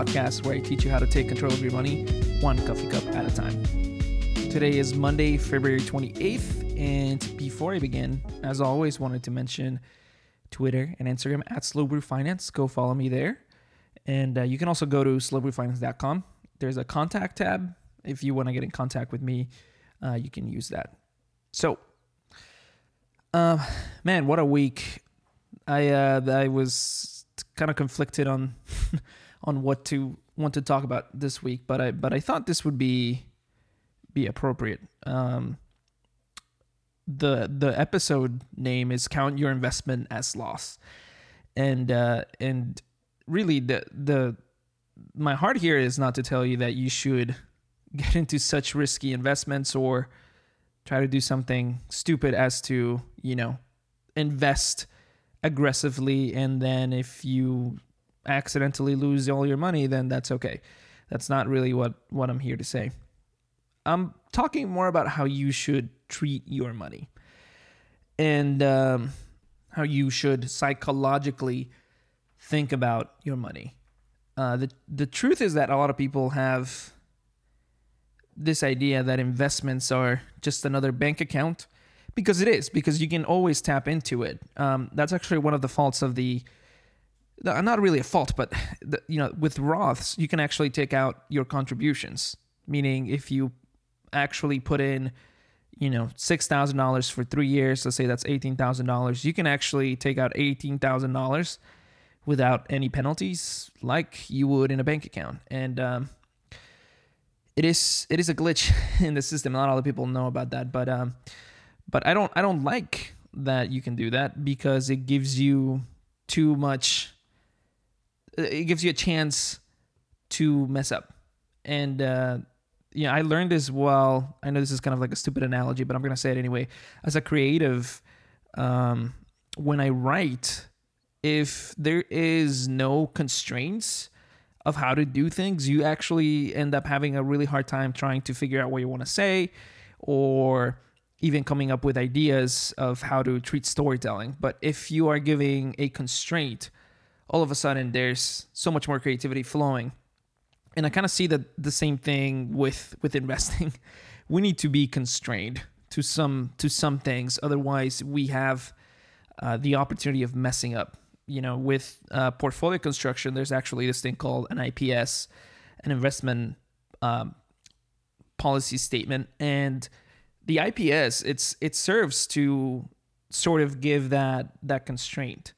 podcast where I teach you how to take control of your money one coffee cup at a time. Today is Monday, February 28th, and before I begin, as always, wanted to mention Twitter and Instagram at Slowbrew Finance. Go follow me there. And uh, you can also go to slowbrewfinance.com. There's a contact tab. If you want to get in contact with me, uh, you can use that. So, uh, man, what a week! I uh, I was kind of conflicted on on what to want to talk about this week, but I but I thought this would be be appropriate. Um, the the episode name is "Count Your Investment as Loss," and uh, and really the the my heart here is not to tell you that you should get into such risky investments or try to do something stupid as to you know invest aggressively and then if you accidentally lose all your money then that's okay. That's not really what what i'm here to say. I'm talking more about how you should treat your money and um, how you should psychologically think about your money. Uh, the the truth is that a lot of people have this idea that investments are just another bank account because it is because you can always tap into it. Um, that's actually one of the faults of the not really a fault but the, you know with roths you can actually take out your contributions meaning if you actually put in you know $6000 for three years let's say that's $18000 you can actually take out $18000 without any penalties like you would in a bank account and um, it is it is a glitch in the system. Not all the people know about that, but um, but I don't I don't like that you can do that because it gives you too much. It gives you a chance to mess up, and uh, yeah, I learned as well. I know this is kind of like a stupid analogy, but I'm gonna say it anyway. As a creative, um, when I write, if there is no constraints of how to do things, you actually end up having a really hard time trying to figure out what you want to say or even coming up with ideas of how to treat storytelling. But if you are giving a constraint, all of a sudden there's so much more creativity flowing. And I kind of see that the same thing with with investing. we need to be constrained to some to some things, otherwise we have uh, the opportunity of messing up you know, with uh, portfolio construction, there's actually this thing called an IPS, an investment um, policy statement, and the IPS it's it serves to sort of give that that constraint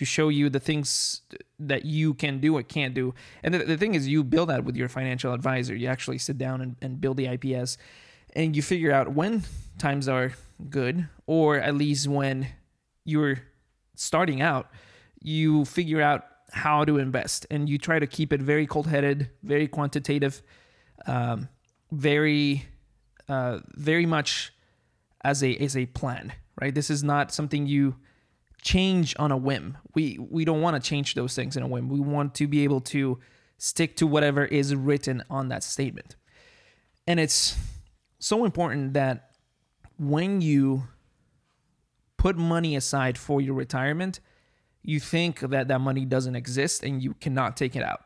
to show you the things that you can do or can't do. And the, the thing is, you build that with your financial advisor. You actually sit down and, and build the IPS, and you figure out when times are good, or at least when you're starting out you figure out how to invest and you try to keep it very cold headed, very quantitative, um, very, uh, very much as a as a plan, right? This is not something you change on a whim. We we don't want to change those things in a whim. We want to be able to stick to whatever is written on that statement. And it's so important that when you put money aside for your retirement, you think that that money doesn't exist and you cannot take it out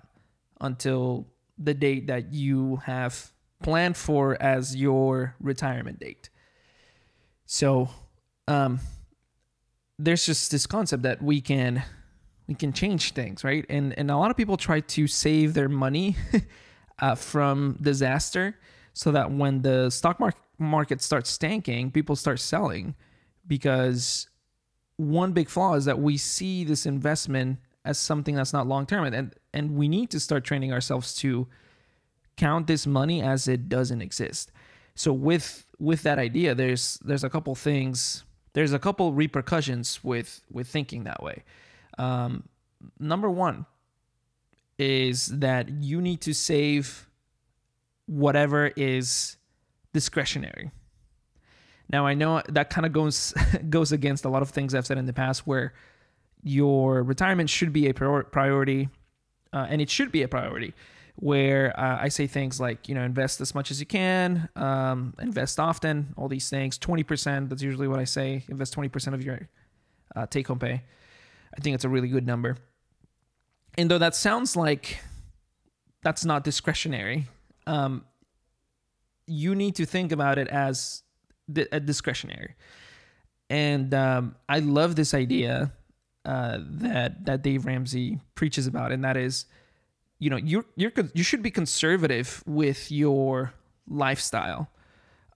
until the date that you have planned for as your retirement date. So, um, there's just this concept that we can we can change things, right? And and a lot of people try to save their money uh, from disaster, so that when the stock market market starts tanking, people start selling because one big flaw is that we see this investment as something that's not long term and and we need to start training ourselves to count this money as it doesn't exist so with with that idea there's there's a couple things there's a couple repercussions with with thinking that way um, number one is that you need to save whatever is discretionary now I know that kind of goes goes against a lot of things I've said in the past, where your retirement should be a priority, uh, and it should be a priority. Where uh, I say things like, you know, invest as much as you can, um, invest often, all these things. Twenty percent. That's usually what I say. Invest twenty percent of your uh, take-home pay. I think it's a really good number. And though that sounds like that's not discretionary. Um, you need to think about it as di- a discretionary. And um, I love this idea uh, that that Dave Ramsey preaches about, and that is, you know, you're you're you should be conservative with your lifestyle.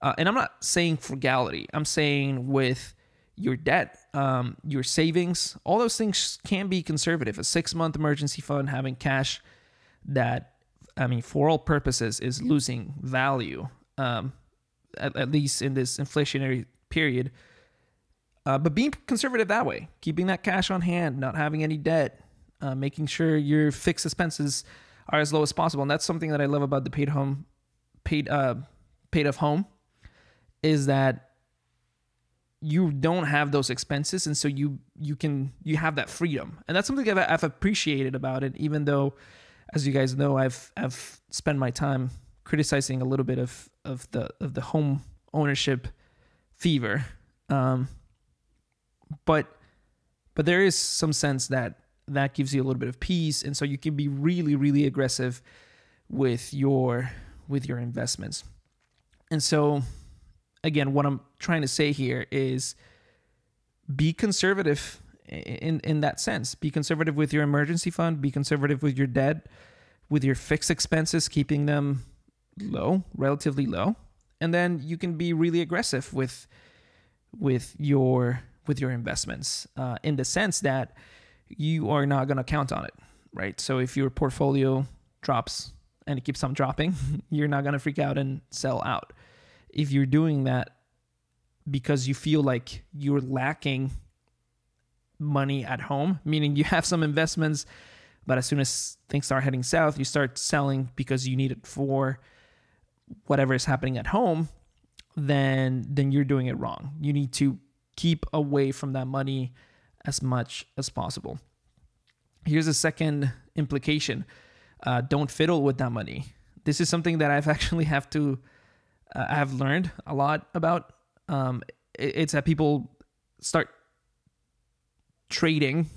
Uh, and I'm not saying frugality. I'm saying with your debt, um, your savings, all those things can be conservative. A six month emergency fund, having cash that, I mean, for all purposes, is losing value, um, at, at, least in this inflationary period. Uh, but being conservative that way, keeping that cash on hand, not having any debt, uh, making sure your fixed expenses are as low as possible. And that's something that I love about the paid home, paid, uh, paid off home is that you don't have those expenses. And so you you can you have that freedom. And that's something I've, I've appreciated about it even though as you guys know I've I've spent my time criticizing a little bit of of the of the home ownership fever. Um but but there is some sense that that gives you a little bit of peace and so you can be really really aggressive with your with your investments and so again, what I'm trying to say here is be conservative in in that sense. Be conservative with your emergency fund. Be conservative with your debt, with your fixed expenses, keeping them low, relatively low, and then you can be really aggressive with with your with your investments uh, in the sense that you are not going to count on it, right? So if your portfolio drops and it keeps on dropping, you're not going to freak out and sell out if you're doing that because you feel like you're lacking money at home, meaning you have some investments, but as soon as things start heading south, you start selling because you need it for whatever is happening at home, then then you're doing it wrong. You need to keep away from that money as much as possible. Here's a second implication. Uh, don't fiddle with that money. This is something that I've actually have to uh, I have learned a lot about. Um, it, it's that people start trading,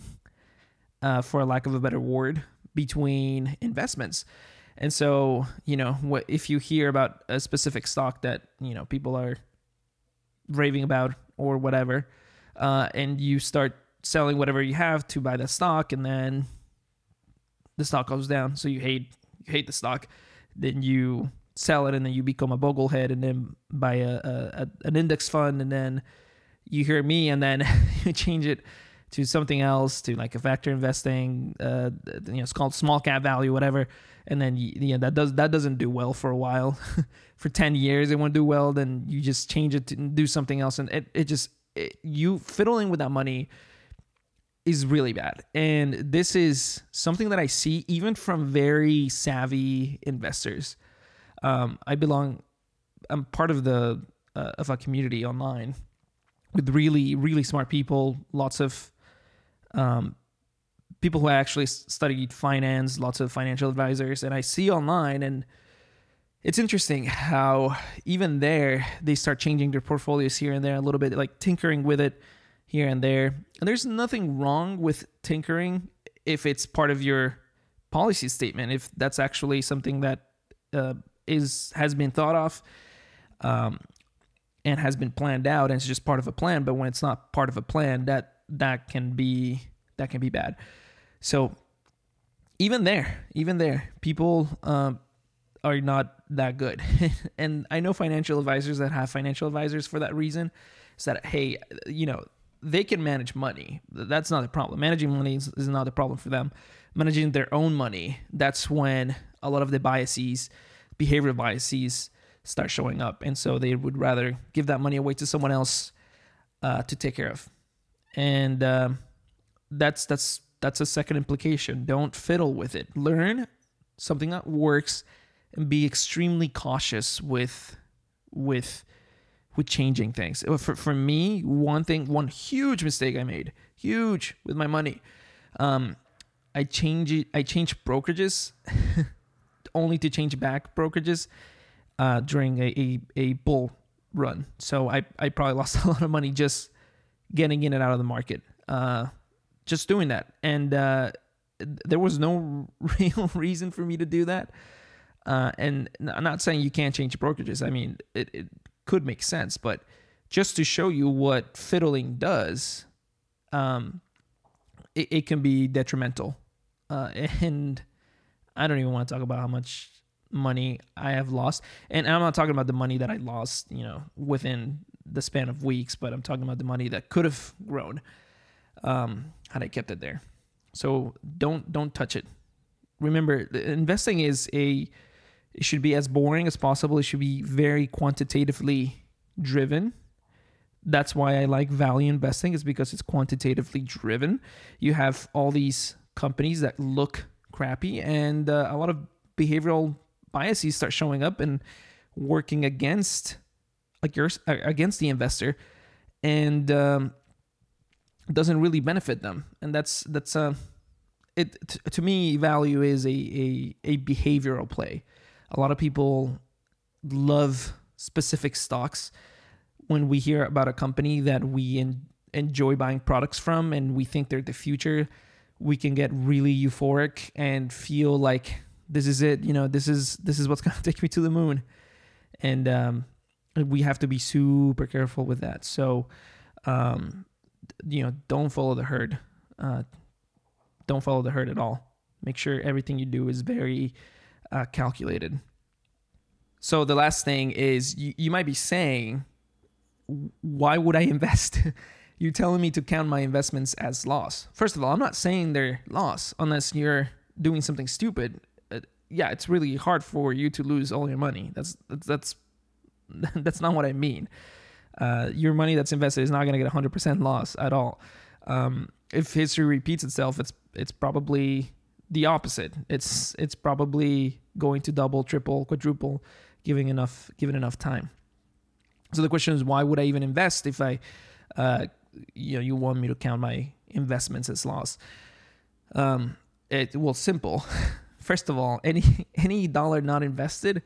uh, for lack of a better word, between investments. And so, you know, what if you hear about a specific stock that you know people are raving about or whatever, uh, and you start selling whatever you have to buy the stock, and then the stock goes down, so you hate you hate the stock, then you sell it and then you become a boglehead and then buy a, a, an index fund and then you hear me and then you change it to something else to like a factor investing uh you know it's called small cap value whatever. And then you, know that does that doesn't do well for a while. For 10 years it won't do well. Then you just change it to do something else and it, it just it, you fiddling with that money is really bad and this is something that i see even from very savvy investors um, I belong. I'm part of the uh, of a community online with really really smart people. Lots of um, people who actually studied finance. Lots of financial advisors, and I see online and. It's interesting how even there they start changing their portfolios here and there a little bit, like tinkering with it here and there. And there's nothing wrong with tinkering if it's part of your policy statement, if that's actually something that uh, is has been thought of um, and has been planned out and it's just part of a plan. But when it's not part of a plan that that can be that can be bad. So even there even there people um, are not that good. And i know financial advisors that have financial advisors for that reason. Is that hey you know they can manage money that's not a problem managing money is, is not a problem for them managing their own money that's when a lot of the biases behavioral biases start showing up. And so they would rather give that money away to someone else uh, to take care of. And um, that's that's that's a second implication. Don't fiddle with it. Learn something that works and be extremely cautious with with with changing things. Uh, for for me, one thing, one huge mistake I made, huge with my money. Um, I change. I changed brokerages only to change back brokerages uh, during a, a, a, bull run. So I, I probably lost a lot of money just getting in and out of the market, uh, just doing that. And uh, there was no real reason for me to do that. Uh, and I'm not saying you can't change brokerages. I mean, it, it could make sense, but just to show you what fiddling does, um, it, it can be detrimental. Uh, and I don't even want to talk about how much money I have lost. And I'm not talking about the money that I lost, you know, within the span of weeks, but I'm talking about the money that could have grown um, had I kept it there. So don't don't touch it. Remember, investing is a it should be as boring as possible. It should be very quantitatively driven. That's why I like value investing is because it's quantitatively driven. You have all these companies that look crappy and uh, a lot of behavioral biases start showing up and working against like yours against the investor and um, doesn't really benefit them and that's that's uh it t- to me value is a, a a behavioral play a lot of people love specific stocks when we hear about a company that we en- enjoy buying products from and we think they're the future we can get really euphoric and feel like this is it you know this is this is what's going to take me to the moon. And um, we have to be super careful with that. So um, you know don't follow the herd. Uh, don't follow the herd at all. Make sure everything you do is very uh, calculated. So the last thing is you, you might be saying, why would I invest? you're telling me to count my investments as loss. First of all, I'm not saying they're loss unless you're doing something stupid. Uh, yeah, it's really hard for you to lose all your money. That's that's that's, that's not what I mean. Uh, your money that's invested is not going to get 100% loss at all. Um, if history repeats itself, it's it's probably the opposite. It's it's probably going to double, triple, quadruple, giving enough given enough time. So the question is, why would I even invest if I, uh, you know, you want me to count my investments as loss? Um, it well, simple. First of all, any any dollar not invested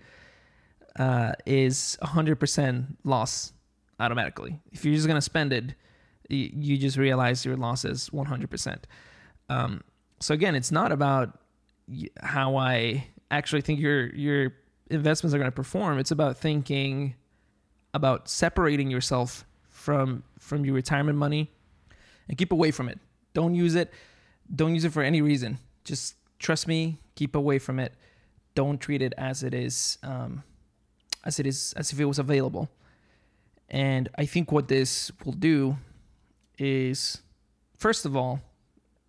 uh, is hundred percent loss automatically. If you're just gonna spend it, you, you just realize your loss is one hundred percent. Um, so again, it's not about how I actually think your your investments are going to perform. It's about thinking about separating yourself from from your retirement money and keep away from it. Don't use it. Don't use it for any reason. Just trust me. Keep away from it. Don't treat it as it is, um, as it is, as if it was available. And I think what this will do is, first of all,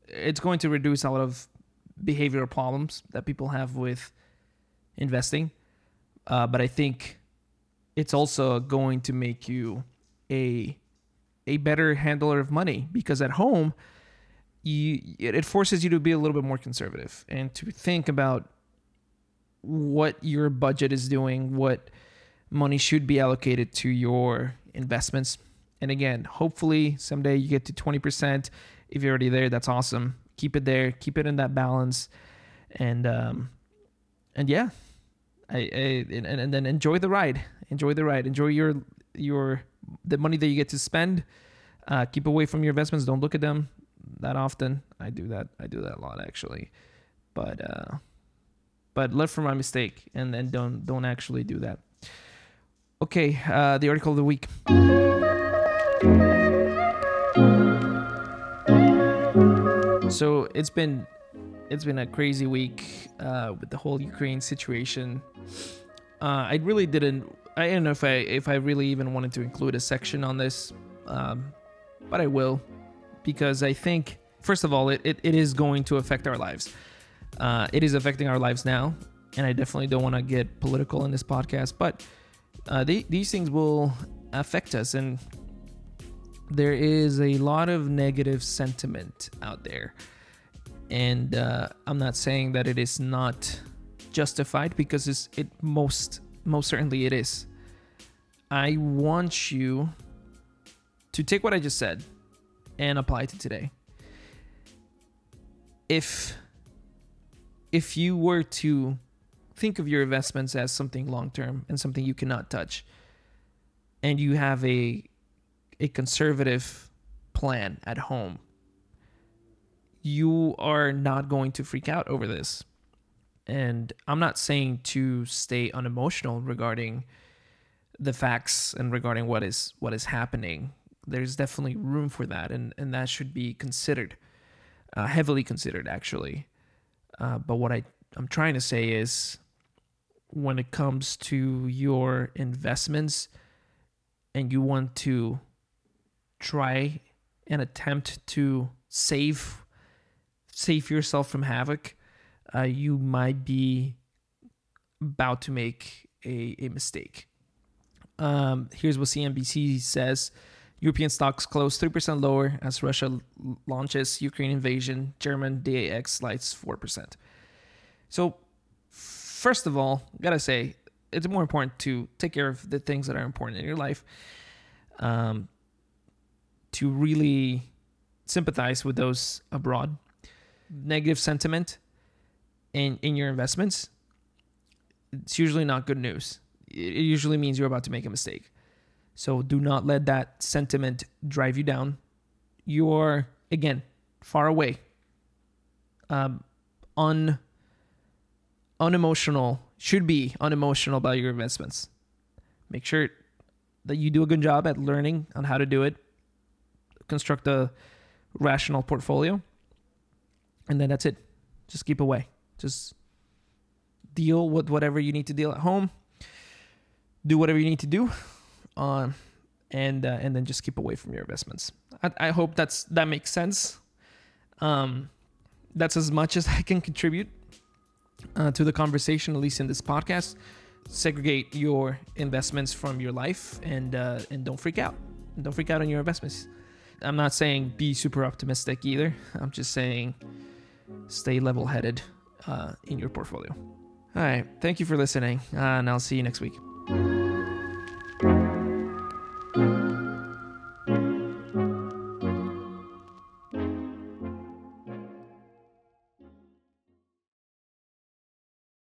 it's going to reduce a lot of behavioral problems that people have with investing. Uh, but I think it's also going to make you a a better handler of money because at home you it forces you to be a little bit more conservative and to think about what your budget is doing, what money should be allocated to your investments. And again, hopefully someday you get to 20% if you're already there, that's awesome. Keep it there. Keep it in that balance, and um, and yeah, I, I and, and then enjoy the ride. Enjoy the ride. Enjoy your your the money that you get to spend. Uh, keep away from your investments. Don't look at them that often. I do that. I do that a lot actually, but uh, but learn from my mistake and then don't don't actually do that. Okay, uh, the article of the week. So it's been it's been a crazy week uh, with the whole Ukraine situation. Uh, I really didn't. I don't know if I if I really even wanted to include a section on this, um, but I will because I think first of all it, it, it is going to affect our lives. Uh, it is affecting our lives now, and I definitely don't want to get political in this podcast, but uh, they, these things will affect us and there is a lot of negative sentiment out there. And uh, I'm not saying that it is not justified because it most most certainly it is. I want you to take what I just said and apply it to today. If if you were to think of your investments as something long term and something you cannot touch, and you have a a conservative plan at home, you are not going to freak out over this. And I'm not saying to stay unemotional regarding the facts and regarding what is what is happening. There's definitely room for that, and and that should be considered, uh, heavily considered actually. Uh, but what I I'm trying to say is, when it comes to your investments, and you want to try and attempt to save save yourself from havoc, uh, you might be about to make a, a mistake. Um, here's what CNBC says European stocks close 3% lower as Russia launches Ukraine invasion. German DAX slides 4%. So, first of all, gotta say, it's more important to take care of the things that are important in your life. Um, to really sympathize with those abroad. Negative sentiment in in your investments, it's usually not good news. It usually means you're about to make a mistake. So do not let that sentiment drive you down. You're again far away, um, un unemotional should be unemotional about your investments. Make sure that you do a good job at learning on how to do it. Construct a rational portfolio, and then that's it. Just keep away. Just deal with whatever you need to deal at home. Do whatever you need to do, um, and uh, and then just keep away from your investments. I, I hope that's that makes sense. Um, that's as much as I can contribute uh, to the conversation, at least in this podcast. Segregate your investments from your life, and uh, and don't freak out. Don't freak out on your investments. I'm not saying be super optimistic either. I'm just saying stay level headed uh, in your portfolio. All right. Thank you for listening, uh, and I'll see you next week.